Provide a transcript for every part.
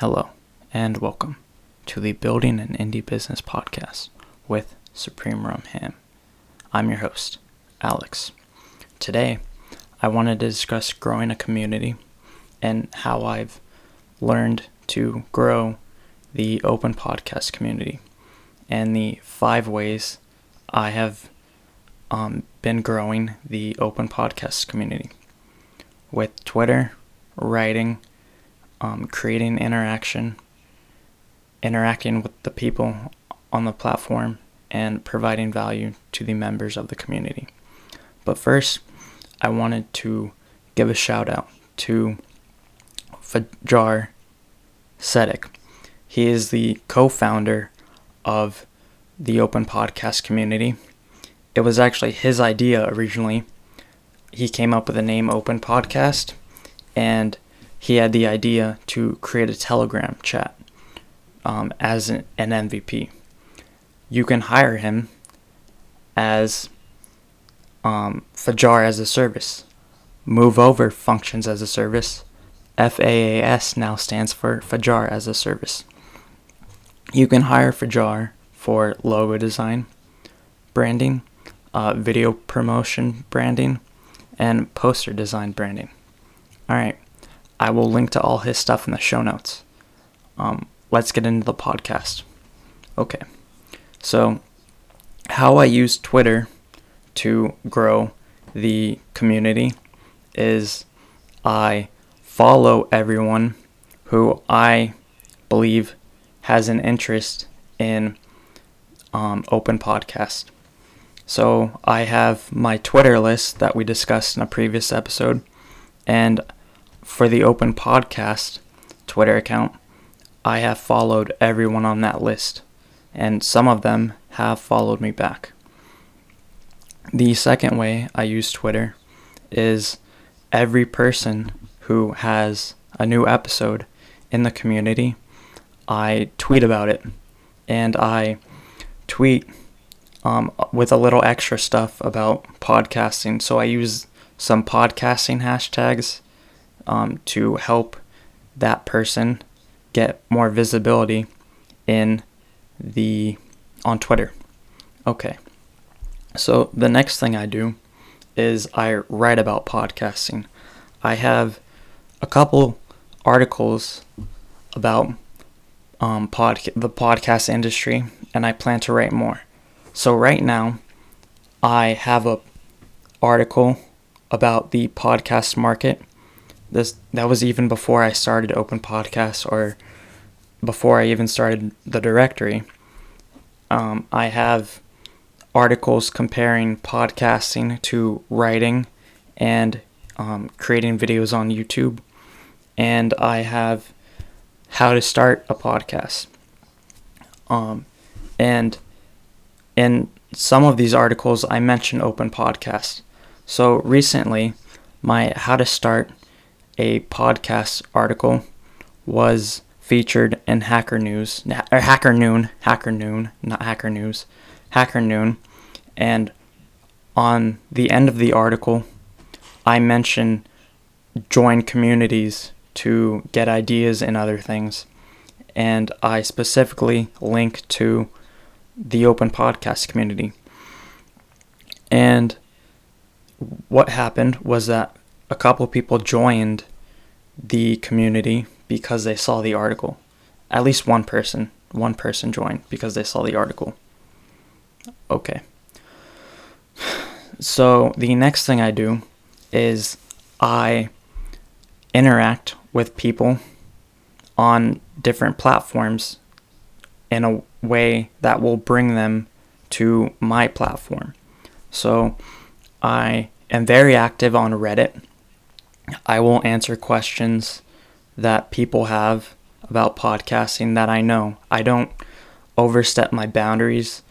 Hello, and welcome to the Building an Indie Business podcast with Supreme Rum Ham. I'm your host, Alex. Today, I wanted to discuss growing a community and how I've learned to grow the open podcast community and the five ways I have um, been growing the open podcast community with Twitter, writing, um, creating interaction, interacting with the people on the platform, and providing value to the members of the community. But first, I wanted to give a shout out to Fajar Sedek. He is the co founder of the open podcast community. It was actually his idea originally. He came up with the name Open Podcast, and he had the idea to create a Telegram chat um, as an, an MVP. You can hire him as um, Fajar as a service. Move over functions as a service. FAAS now stands for Fajar as a service. You can hire Fajar for logo design, branding, uh, video promotion branding, and poster design branding. All right, I will link to all his stuff in the show notes. Um, let's get into the podcast. Okay, so how I use Twitter to grow the community is I follow everyone who I believe has an interest in um, open podcast. So I have my Twitter list that we discussed in a previous episode, and for the open podcast Twitter account, I have followed everyone on that list, and some of them have followed me back. The second way I use Twitter is every person who has a new episode in the community, I tweet about it, and I tweet um, with a little extra stuff about podcasting. So I use some podcasting hashtags um, to help that person get more visibility in the on Twitter. Okay. So the next thing I do is I write about podcasting. I have a couple articles about um, pod the podcast industry, and I plan to write more. So right now, I have a article about the podcast market. This that was even before I started Open Podcasts or before I even started the directory. Um, I have articles comparing podcasting to writing and um, creating videos on YouTube, and I have how to start a podcast. Um, and in some of these articles, I mention open podcast. So recently, my how to start a podcast article was featured in Hacker News or Hacker Noon, Hacker Noon, not Hacker News, Hacker Noon, and on the end of the article, I mention join communities to get ideas and other things. And I specifically link to the open podcast community. And what happened was that a couple people joined the community because they saw the article. At least one person, one person joined because they saw the article. Okay. So the next thing I do is I interact with people on different platforms in a way that will bring them to my platform. So I am very active on Reddit. I will answer questions that people have about podcasting that I know. I don't overstep my boundaries,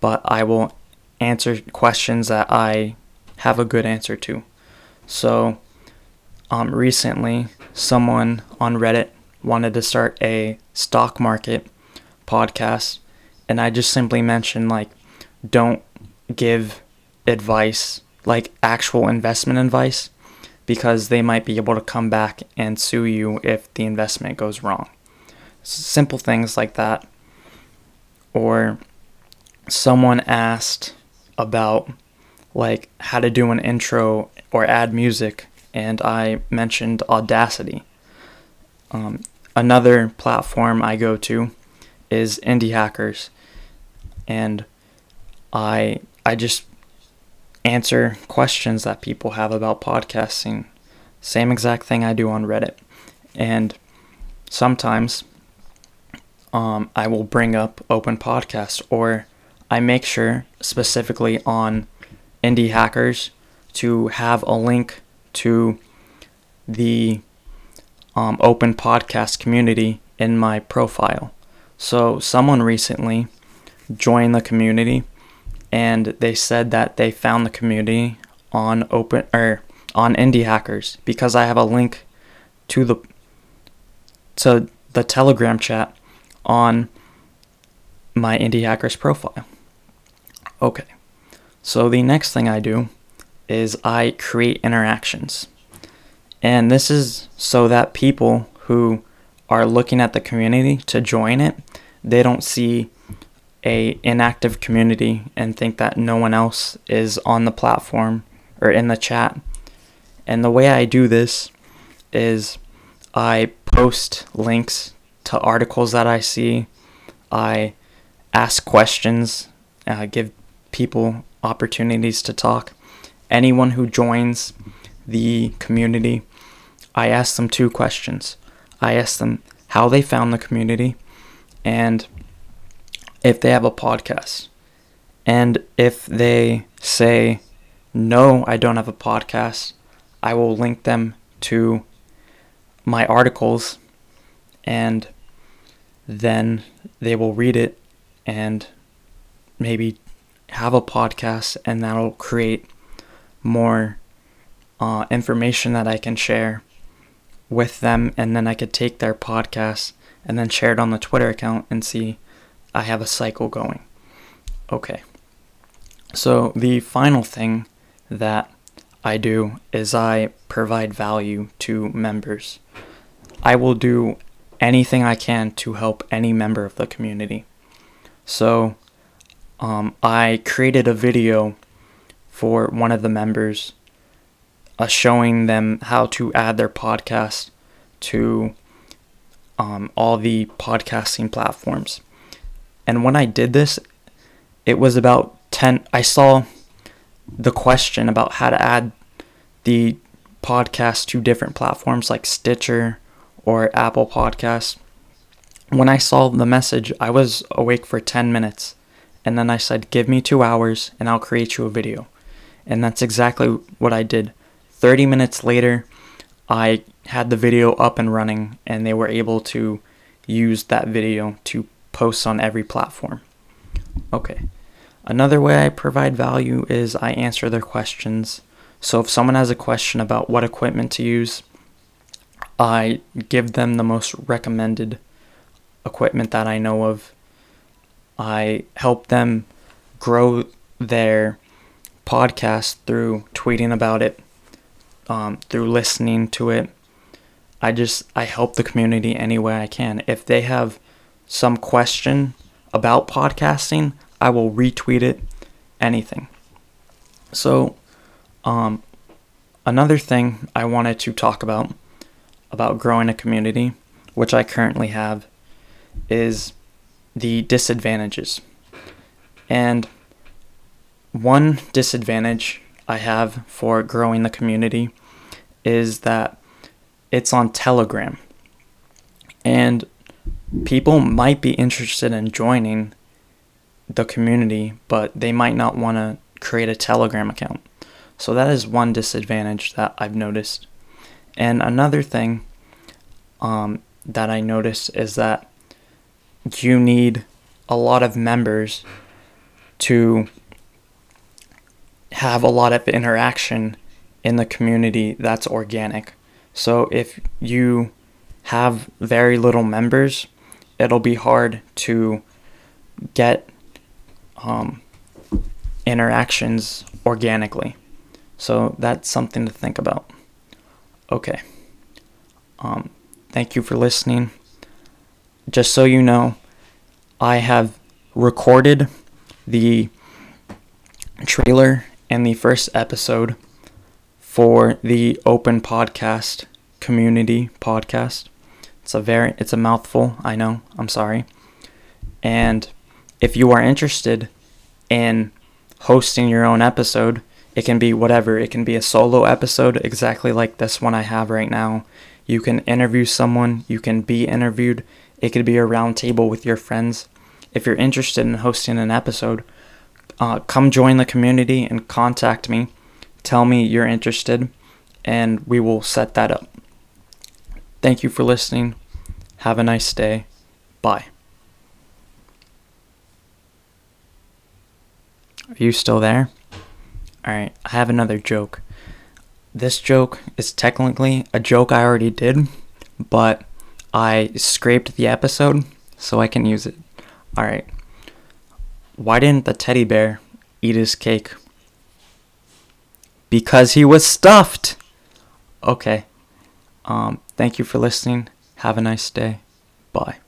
but I will answer questions that I have a good answer to. So, um, recently, someone on Reddit wanted to start a stock market podcast, and I just simply mentioned, like, don't give advice, like actual investment advice, because they might be able to come back and sue you if the investment goes wrong. simple things like that. Or someone asked about like how to do an intro or add music, and I mentioned Audacity. Um, another platform I go to is Indie Hackers, and I I just answer questions that people have about podcasting. Same exact thing I do on Reddit, and sometimes um, I will bring up open podcasts or I make sure specifically on indie hackers to have a link to the um, open podcast community in my profile. So someone recently joined the community and they said that they found the community on open or on indie hackers because I have a link to the to the telegram chat on my indie hackers profile. Okay. So the next thing I do is I create interactions. And this is so that people who are looking at the community to join it, they don't see a inactive community and think that no one else is on the platform or in the chat. And the way I do this is I post links to articles that I see. I ask questions, uh, give people opportunities to talk. Anyone who joins the community, I ask them two questions. I ask them how they found the community and if they have a podcast. And if they say, no, I don't have a podcast, I will link them to my articles and then they will read it and maybe have a podcast and that'll create more uh, information that I can share with them and then I could take their podcast and then share it on the Twitter account and see I have a cycle going. Okay. So the final thing that I do is I provide value to members. I will do anything I can to help any member of the community. So um, I created a video for one of the members uh, showing them how to add their podcast to um, all the podcasting platforms. And when I did this, it was about 10. I saw the question about how to add the podcast to different platforms like Stitcher or Apple Podcasts. When I saw the message, I was awake for 10 minutes and then I said, Give me two hours and I'll create you a video. And that's exactly what I did. 30 minutes later, I had the video up and running, and they were able to use that video to post on every platform. Okay. Another way I provide value is I answer their questions. So if someone has a question about what equipment to use, I give them the most recommended equipment that I know of I help them grow their podcast through tweeting about it, um, through listening to it. I just I help the community any way I can. If they have some question about podcasting, I will retweet it. Anything. So, um, another thing I wanted to talk about about growing a community, which I currently have, is the disadvantages. And one disadvantage I have for growing the community is that it's on Telegram. And people might be interested in joining the community, but they might not want to create a Telegram account. So that is one disadvantage that I've noticed. And another thing um, that I noticed is that you need a lot of members to have a lot of interaction in the community that's organic. So if you have very little members, it'll be hard to get um, interactions organically. So that's something to think about. Okay. Um, thank you for listening. just so you know, I have recorded the trailer and the first episode for the open podcast community podcast. It's a very it's a mouthful, I know. I'm sorry. And if you are interested in hosting your own episode, it can be whatever. It can be a solo episode exactly like this one I have right now. You can interview someone, you can be interviewed. It could be a roundtable with your friends. If you're interested in hosting an episode, uh, come join the community and contact me. Tell me you're interested, and we will set that up. Thank you for listening. Have a nice day. Bye. Are you still there? Alright, I have another joke. This joke is technically a joke I already did, but I scraped the episode so I can use it. Alright. Why didn't the teddy bear eat his cake? Because he was stuffed! Okay. Um, thank you for listening. Have a nice day. Bye.